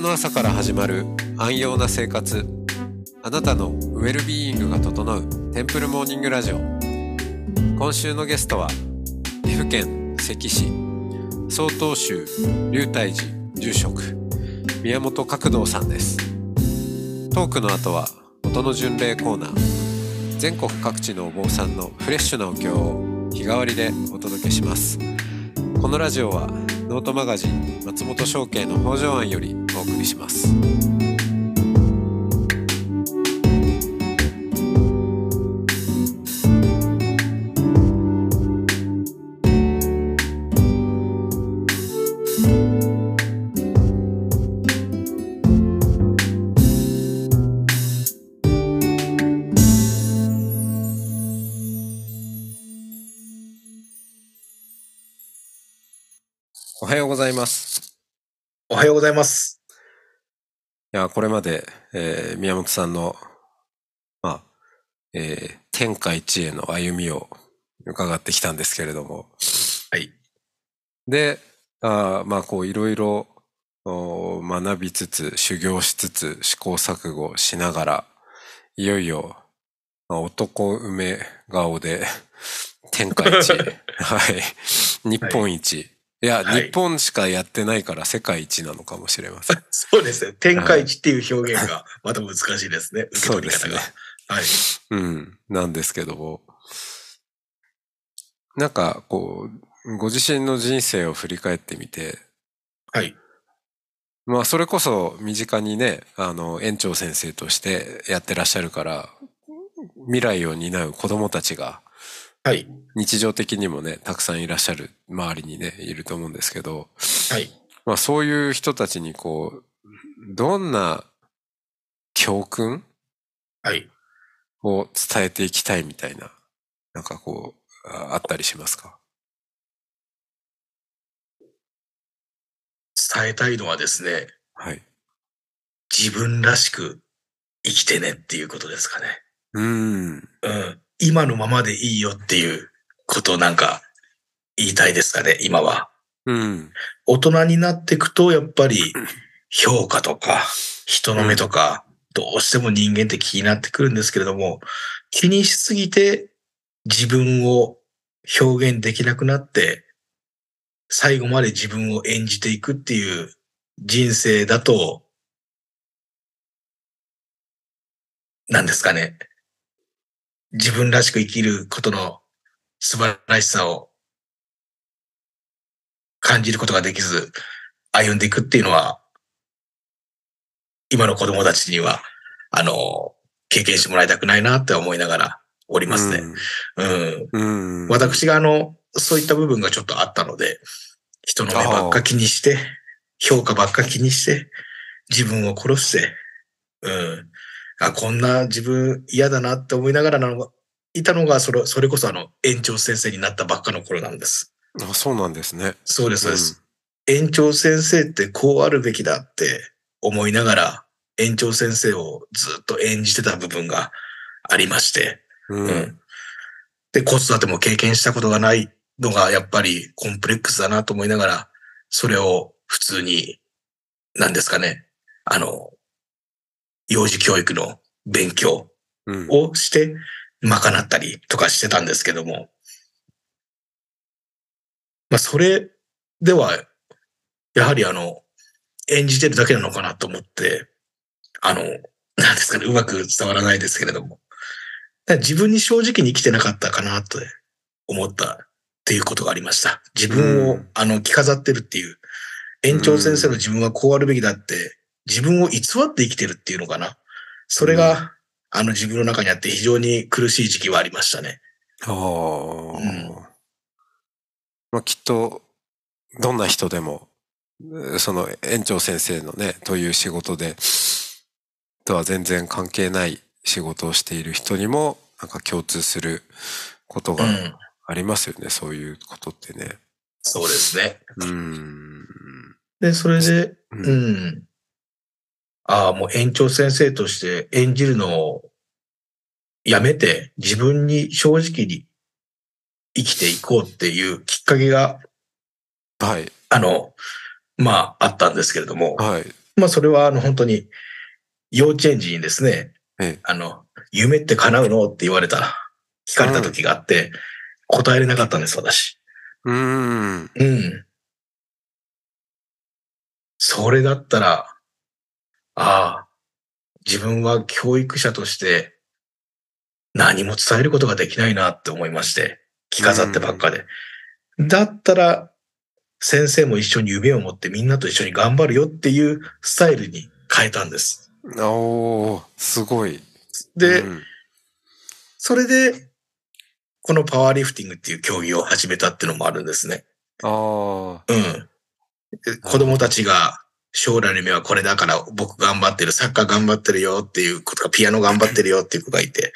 の朝から始まる安養な生活。あなたのウェルビーイングが整うテンプルモーニングラジオ。今週のゲストは岐阜県関市曹洞宗龍泰寺住職宮本角道さんです。トークの後は音の巡礼コーナー。全国各地のお坊さんのフレッシュなお経を日替わりでお届けします。このラジオはノートマガジン松本商家の北条案よりお送りしますおはようございますおはようございます。いやこれまで、えー宮本さんのまあ、えー天下一への歩みを伺ってきたんですけれどもはい。で、あーまあこういろいろお学びつつ、修行しつつ、試行錯誤しながら、いよいよ、まあ男梅顔で天下一、はい、日本一。いや、はい日本しかやってないから世界一なのかもしれません。そうですね。天下一っていう表現がまた難しいですね。受けそうですね取り方が。。はい。うん、なんですけども。なんか、こう、ご自身の人生を振り返ってみて、はい。まあ、それこそ身近にね、あの、園長先生としてやってらっしゃるから、未来を担う子供たちが、はい。日常的にもね、たくさんいらっしゃる周りにね、いると思うんですけど、はい。まあ、そういう人たちにこう、どんな教訓はい。を伝えていきたいみたいな、なんかこう、ああったりしますか？伝えたいのはですね、はい。自分らしく生きてねっていうことですかね。うーん。うん。今のままでいいよっていうことをなんか言いたいですかね、今は。うん。大人になっていくと、やっぱり 評価とか、人の目とか、どうしても人間って気になってくるんですけれども、気にしすぎて自分を表現できなくなって、最後まで自分を演じていくっていう人生だと、なんですかね。自分らしく生きることの素晴らしさを感じることができず、歩んでいくっていうのは、今の子供たちには、あの、経験してもらいたくないなって思いながらおりますね。うん。うん。うん。私があの、そういった部分がちょっとあったので、人の目ばっか気にして、評価ばっか気にして、自分を殺して、うん。あ、こんな自分嫌だなって思いながらなのが、いたのが、それ、それこそあの、園長先生になったばっかの頃なんです。あそうなんですね。そうです、そうです。園長先生ってこうあるべきだって思いながら、園長先生をずっと演じてた部分がありまして、うん。う。うんん。で、子育ても経験したことがないのがやっぱりコンプレックスだなと思いながら、それを普通に、なんですかね、あの、幼児教育の勉強うん。をして、賄ったりとかしてたんですけども、まあ、それでは、やはりあの、演じてるだけなのかなと思って、あの、なんですかね、うまく伝わらないですけれども、自分に正直に生きてなかったかなと思ったっていうことがありました。自分を、うんあの、着飾ってるっていう、園長先生の自分はこうあるべきだって、自分を偽って生きてるっていうのかな。それが、あの自分の中にあって非常に苦しい時期はありましたね。ああ、んまあきっと、どんな人でも、えーその園長先生のね、という仕事で、とは全然関係ない仕事をしている人にも、なんか共通することがうん。ありますよね、そういうことってね。そうですね。うーん。で、それで、ううんん。ああ、もう園長先生として演じるのをやめて自分に正直に生きていこうっていうきっかけが、はい。あの、まあ、あったんですけれども、はい。まあそれはあの本当に幼稚園児にですね、ええあの、夢って叶うのって言われた、聞かれた時があって、答えれなかったんです、私。うーん。うん。それだったら、ああ、自分は教育者として何も伝えることができないなって思いまして、着飾ってばっかで。だったら、先生も一緒に夢を持ってみんなと一緒に頑張るよっていうスタイルに変えたんです。おー、すごい。で、うんそれで、このパワーリフティングっていう競技を始めたっていうのもあるんですね。ああ。うん。で子供たちが将来の夢はこれだから僕頑張ってる、サッカー頑張ってるよっていう子とか、ピアノ頑張ってるよっていう子がいて、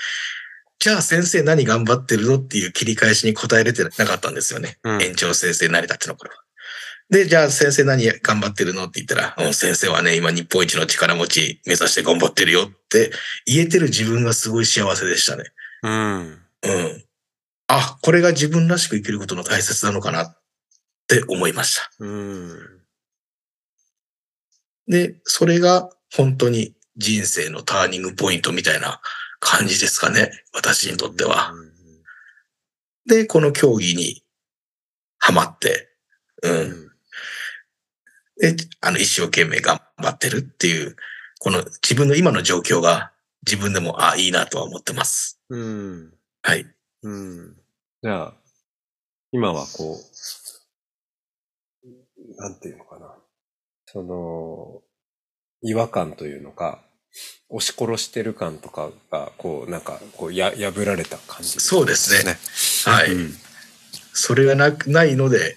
じゃあ先生何頑張ってるのっていう切り返しに答えれてなかったんですよね。うん園長先生成り立っての頃は。で、じゃあ先生何頑張ってるのって言ったら、うん先生はね、今日本一の力持ち目指して頑張ってるよって言えてる自分がすごい幸せでしたね。うん。うん。あ、これが自分らしく生きることの大切なのかなって思いました。うん。で、それが本当に人生のターニングポイントみたいな感じですかね。私にとっては。で、この競技にハマって、う。うんん。で、あの、一生懸命頑張ってるっていう、この自分の今の状況が自分でも、あ、いいなとは思ってます。うん。はい。うん。じゃあ、今はこう、なんていうのかな。その、違和感というのか、押し殺してる感とかが、こう、なんか、こう、や、破られた感じ、そうですね。はい。うんそれがなく、ないので、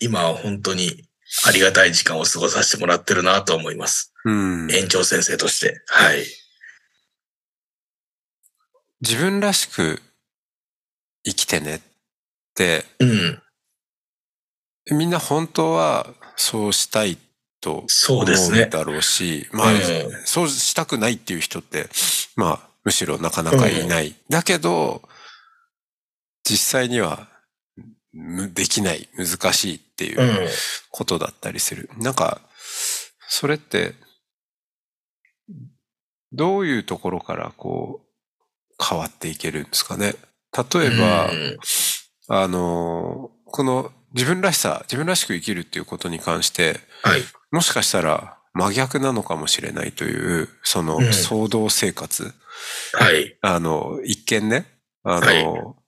今は本当にありがたい時間を過ごさせてもらってるなと思います。うん。園長先生として。はい。自分らしく生きてねって、うん。みんな本当はそうしたいと思そうですねうだろうし、まあ、うんそうしたくないっていう人って、まあ、むしろなかなかいない。だけど、実際にはむできない、難しいっていううんことだったりする。なんか、それって、どういうところからこう、変わっていけるんですかね。例えば、うんあの、この自分らしさ、自分らしく生きるっていうことに関して、はい。もしかしたら真逆なのかもしれないという、そのうん創造生活。はい。あの、一見ね、あの、はい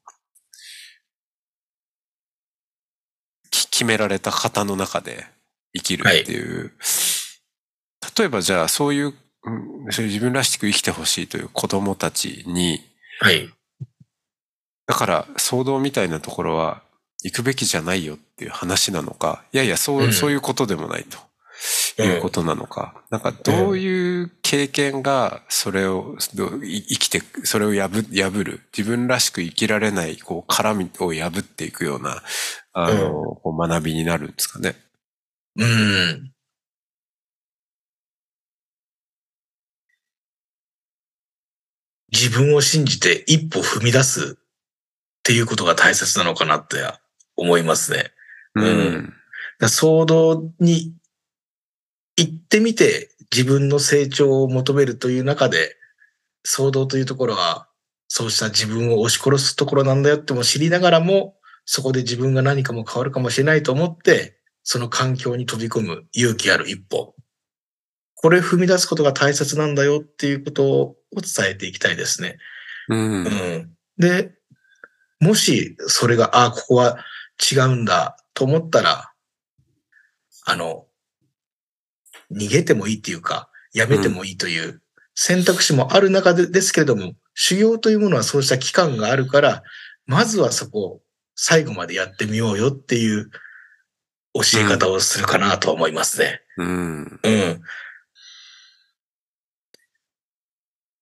き決められた型の中で生きるっていう。例えばじゃあそういう、うんそういう自分らしく生きてほしいという子供たちに、はい。だから騒動みたいなところは行くべきじゃないよっていう話なのか、いやいや、そう、うんそういうことでもないと。うんいうことなのか。なんかどういう経験がそれを、生きて、それを破破る、自分らしく生きられない、こう、殻を破っていくような、あの、こう学びになるんですかね。うん。自分を信じて一歩踏み出すっていうことが大切なのかなって思いますね。うん。うんだ騒動に行ってみて自分の成長を求めるという中で、騒動というところは、そうした自分を押し殺すところなんだよっても知りながらも、そこで自分が何かも変わるかもしれないと思って、その環境に飛び込む勇気ある一歩。これ踏み出すことが大切なんだよっていうことを伝えていきたいですね。うん。うん。で、もしそれが、ああ、ここは違うんだと思ったら、あの、逃げてもいいっていうか、やめてもいいという選択肢もある中でですけれども、修行というものはそうした期間があるから、まずはそこを最後までやってみようよっていう教え方をするかなと思いますね。うん。うん。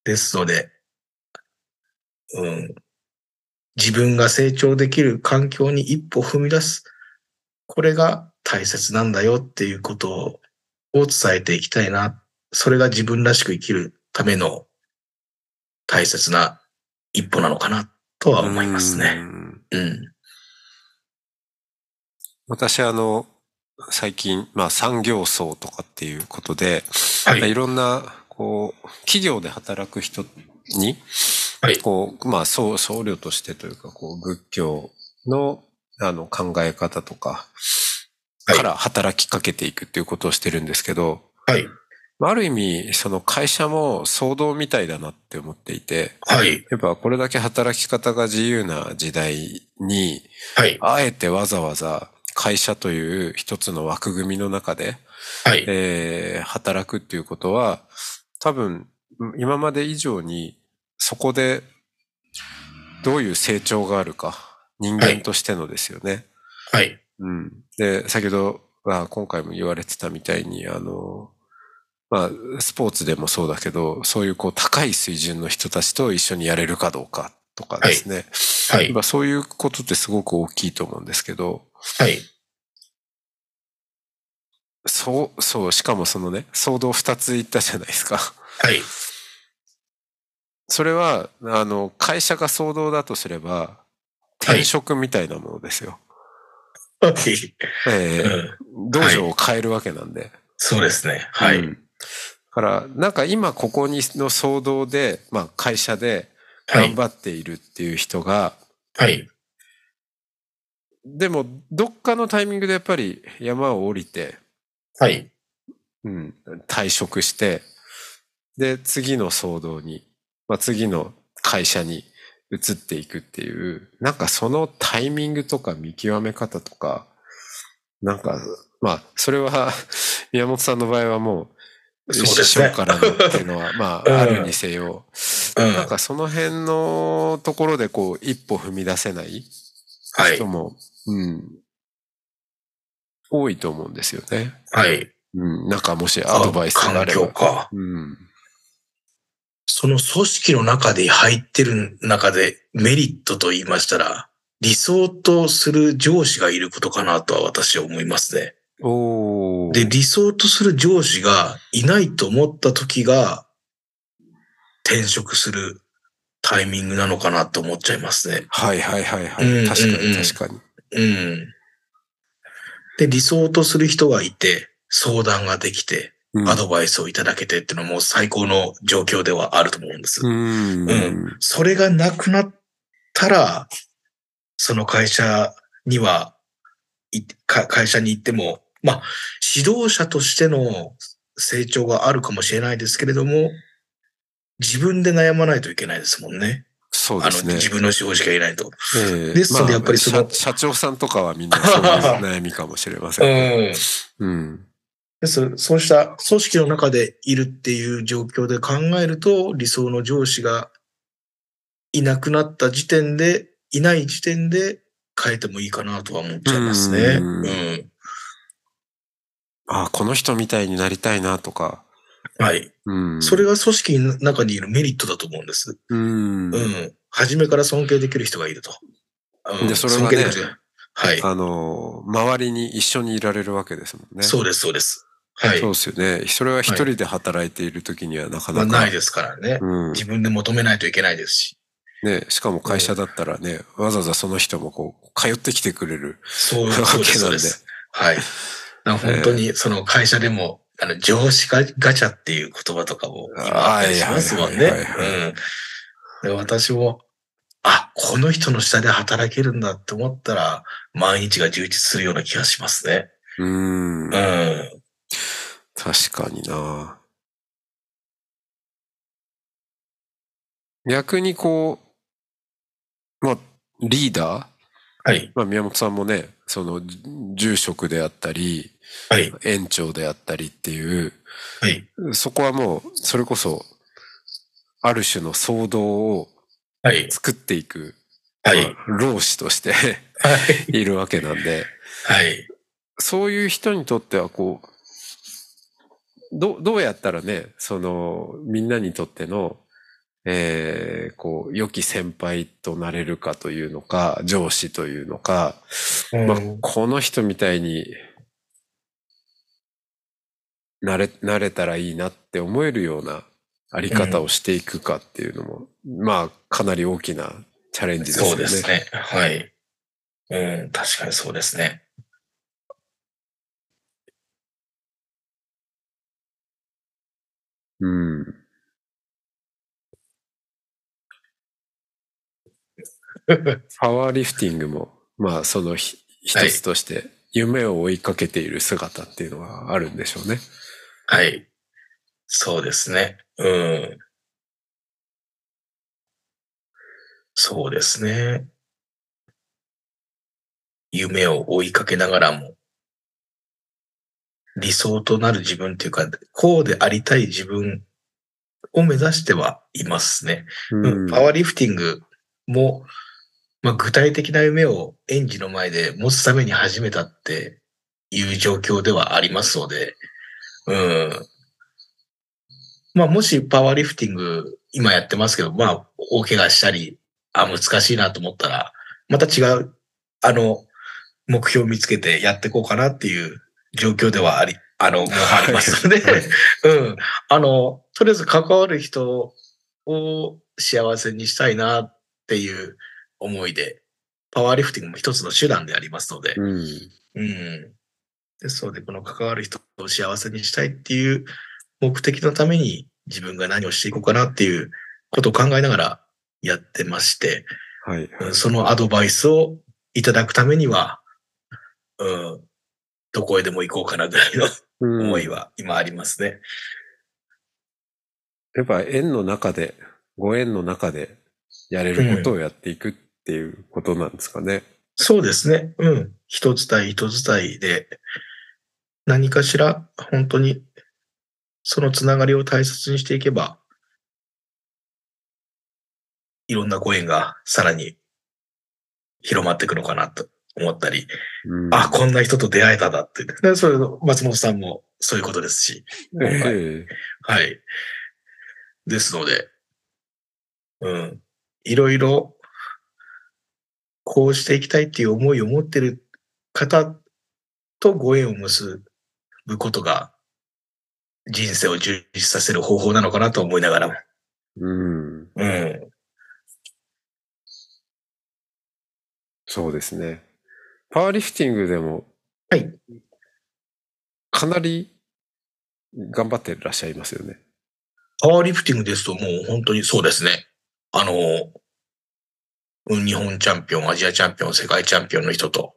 ですので、うん。自分が成長できる環境に一歩踏み出す。これが大切なんだよっていうことをを伝えていきたいな。それが自分らしく生きるための大切な一歩なのかなとは思いますうね。んうん。私あの、最近、まあ産業層とかっていうことで、はいい、ろんな、こう、企業で働く人に、はいこう、まあ、僧僧侶としてというか、こう、仏教の、あの、考え方とか、はいから働きかけていくっていうことをしてるんですけど、はい。まあある意味、その会社も騒動みたいだなって思っていて、はい。やっぱこれだけ働き方が自由な時代に、はい。あえてわざわざ会社という一つの枠組みの中で、はい。えー働くっていうことは、多分、今まで以上に、そこで、どういう成長があるか、人間としてのですよね。はい。うん。で、先ほどは今回も言われてたみたいに、あの、まあ、スポーツでもそうだけど、そういうこう高い水準の人たちと一緒にやれるかどうかとかですね。はい。まあそういうことってすごく大きいと思うんですけど、はい。そう、そう、しかもそのね、騒動二つ言ったじゃないですか。はい。それは、あの、会社が騒動だとすれば、転職みたいなものですよ。はい。ええうん道場を変えるわけなんで。そうですね。はい。うんだから、なんか今ここにの騒動で、まあ会社ではい頑。張っているっていう人が、はい。でもどっかのタイミングでやっぱり山を降りて、はい。うん、退職して、で、次の騒動に、まあ、次の会社に移っていくっていう、なんかそのタイミングとか見極め方とか、なんか、まあ、それは、宮本さんの場合はもう、そうですね師匠からのっていうのは、まうんあ、あるにせよ、うん。なんかその辺のところでこう、一歩踏み出せないはい人。も、うん、多いと思うんですよね。はい。うん、なんかもしアドバイスがあ環れば。境か。うん。その組織の中で入ってる中でメリットと言いましたら、理想とする上司がいることかなとは私は思いますね。で、理想とする上司がいないと思った時が、転職するタイミングなのかなと思っちゃいますね。はいはいはいはうんい。確かうんうんに確かに。うん。で、理想とする人がいて、相談ができて、うんアドバイスをいただけてっていうのはもう最高の状況ではあると思うんです。うん。うそれがなくなったら、その会社には、会社に行っても、まあ、指導者としての成長があるかもしれないですけれども、自分で悩まないといけないですもんね。そうですね。自分の指導者がいないと。ええですのでやっぱりそのまあ社社長さんとかはみんなそういう悩みかもしれませんね。うん。です。そうした組織の中でいるっていう状況で考えると、理想の上司がいなくなった時点で、いない時点で変えてもいいかなとは思っちゃいますね。ううんん。ああ、この人みたいになりたいなとか。はい。うん。それが組織の中にいるメリットだと思うんです。うん。うん。初めから尊敬できる人がいると。うんでそれはね尊敬できる人がはい。あの、周りに一緒にいられるわけですもんね。そうです、そうです。はいそう。ですよね。それは一人で働いているときにはなかまあ、なか。ないですからね。うん。自分で求めないといけないですし。ね、しかも会社だったらね、わざわざその人もこう、通ってきてくれる。そう、わけなんでそうです。はい。本当に、その会社でも、あの、上司ガガチャっていう言葉とかも今あったりしますもんね。うん。で私も、あ、この人の下で働けるんだって思ったら、毎日が充実するような気がしますね。うんう。ん。確かにな逆にこう、まあ、リーダー？はい。まあ、宮本さんもね、その、住職であったり、はい。園長であったりっていう、はい。そこはもう、それこそ、ある種の騒動をはい。作っていく、はい。まあ老子としてはい。いるわけなんで、はい。そういう人にとってはこう、ど、どうやったらね、その、みんなにとっての、えー、こう、良き先輩となれるかというのか、上司というのか、まあうん、この人みたいになれ、なれたらいいなって思えるようなあり方をしていくかっていうのも、まあ、かなり大きなチャレンジですよね。そうですね。はい。うん、確かにそうですね。うん。パワーリフティングも、まあそのひ一つとして夢を追いかけている姿っていうのはあるんでしょうね。はい。そうですね。うん。そうですね。夢を追いかけながらも、理想となる自分っていうか、こうでありたい自分を目指してはいますね。うん。パワーリフティングも、まあ、具体的な夢を園児の前で持つために始めたっていう状況ではありますので、うん。まあ、もしパワーリフティング今やってますけど、まあ、大怪我したり、あ、難しいなと思ったら、また違う、あの、目標を見つけてやっていこうかなっていう状況ではあり、あの、もうありますので、はいうん。あの、とりあえず関わる人を幸せにしたいなっていう思いで、パワーリフティングも一つの手段でありますので、うん。うん。ですので、この関わる人を幸せにしたいっていう目的のために自分が何をしていこうかなっていうことを考えながらやってまして、はい。うんそのアドバイスをいただくためには、うん、どこへでも行こうかなぐらいのうん思いは今ありますね。やっぱ縁の中で、ご縁の中でやれることをやっていくっていうことなんですかね。そうですね。うん。一伝い一伝いで、何かしら本当にそのつながりを大切にしていけば、いろんなご縁がさらに広まっていくのかなと思ったり、うん、あ、こんな人と出会えただって。でそれ、松本さんもそういうことですし。ええはい。ですので、うん。いろいろ、こうしていきたいっていう思いを持ってる方とご縁を結ぶことが、人生を充実させる方法なのかなと思いながらも。うん。うん。そうですね。パワーリフティングでも、はい。かなり頑張ってらっしゃいますよね。パワーリフティングですともう本当にそうですね。あの、うん日本チャンピオン、アジアチャンピオン、世界チャンピオンの人と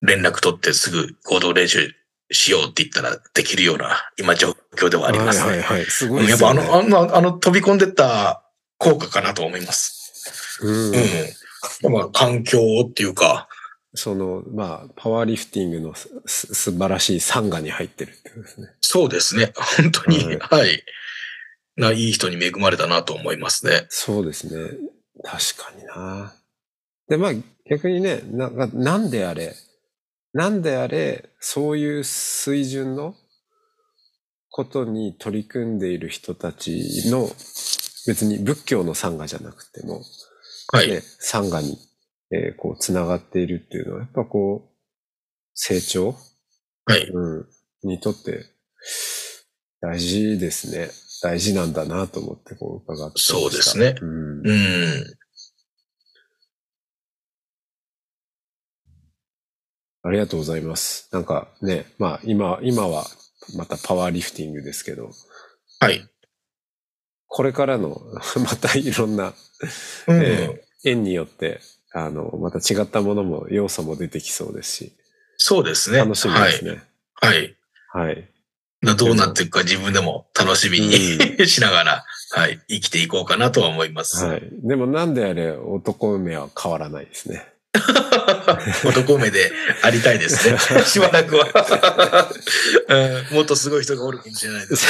連絡取ってすぐ合同練習しようって言ったらできるような今状況ではありますね。はいはいはい。すごいうんやっぱあ。の、あの、あの飛び込んでった効果かなと思います。うんうん。まあ環境っていうか、その、まあ、パワーリフティングのすす素晴らしいサンガに入ってるってことですね。そうですね。本当に、はいはい。な、いい人に恵まれたなと思いますね。そうですね。確かにな。で、まあ、逆にね、ななんであれ、なんであれ、そういう水準のことに取り組んでいる人たちの、別に仏教のサンガじゃなくても、はい。ね、サンガに、えーこう、つながっているっていうのは、やっぱこう、成長、はい。うん、にとって、大事ですね。大事なんだなと思って、こう、伺って。そうですねうんうん。ありがとうございます。なんかね、まあ今、今はまたパワーリフティングですけど、はい。これからの またいろんな、うん。えー縁によって、あの、また違ったものも、要素も出てきそうですし、そうですね。楽しみですね。はい。はい。はい。だどうなっていくか自分でも楽しみに、しながら、はい。生きていこうかなとは思います。はい。でもなんであれ、男目は変わらないですね。男目でありたいですね。しばらくは、うんもっとすごい人がおるかもしれないです。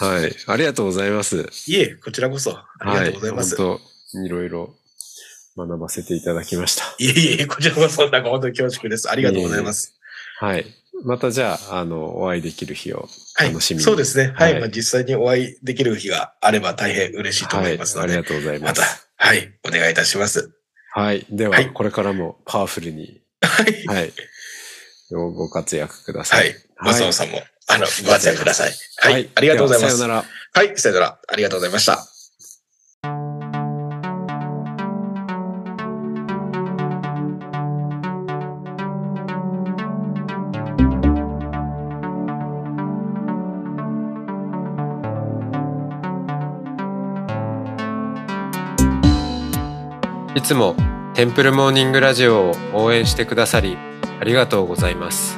はい。ありがとうございます。いえ、こちらこそ。ありがとうございます。本当いろいろ学ばせていただきました。い、えいえ、こちらこそ、なんか本当に恐縮です。ありがとうございます。はい。またじゃあ、あの、お会いできる日をはい。楽しみに。そうですね。はい。はいまあ、実際にお会いできる日があれば大変嬉しいと思いますので、はい。ありがとうございま。ますた、はい。お願いいたします。はい。では、はいこれからもパワフルに、はい。はい。ごご活躍くださ。はいい。松野さんも、あの、ご活躍ください。はい、はい、ありがとうございます。さよなら。はい、さよなら。ありがとうございました。いつもテンプルモーニングラジオを応援してくださりありがとうございます。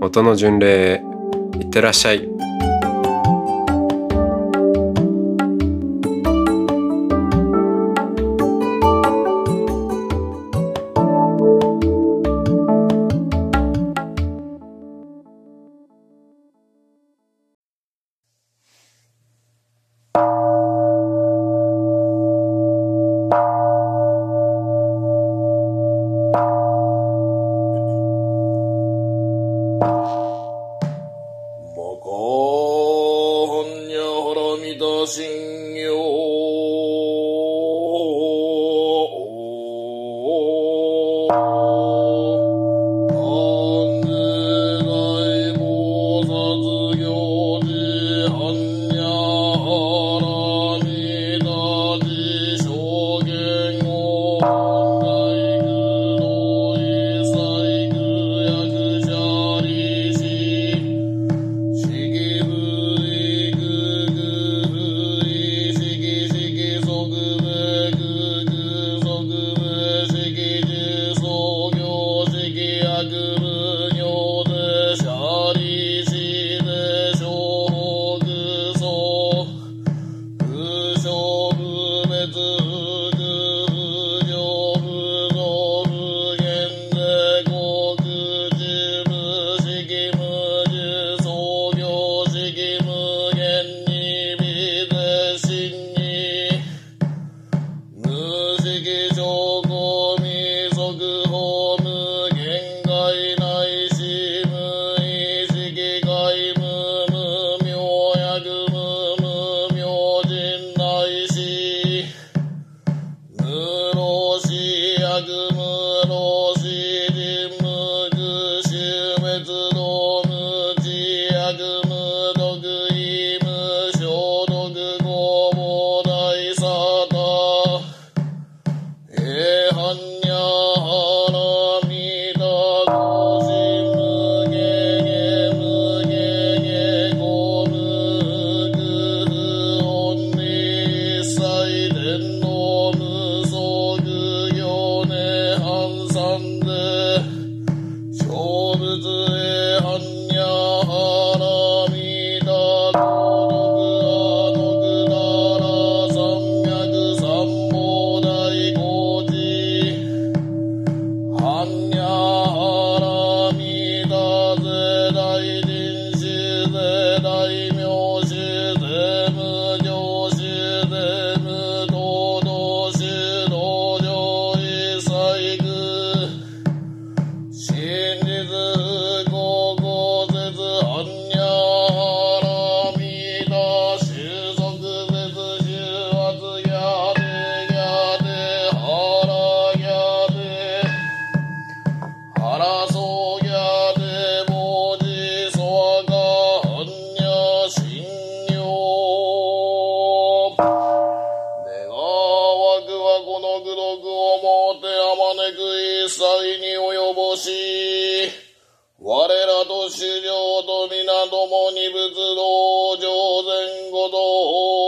音の巡礼いってらっしゃい。修行と皆共に仏道上善五道。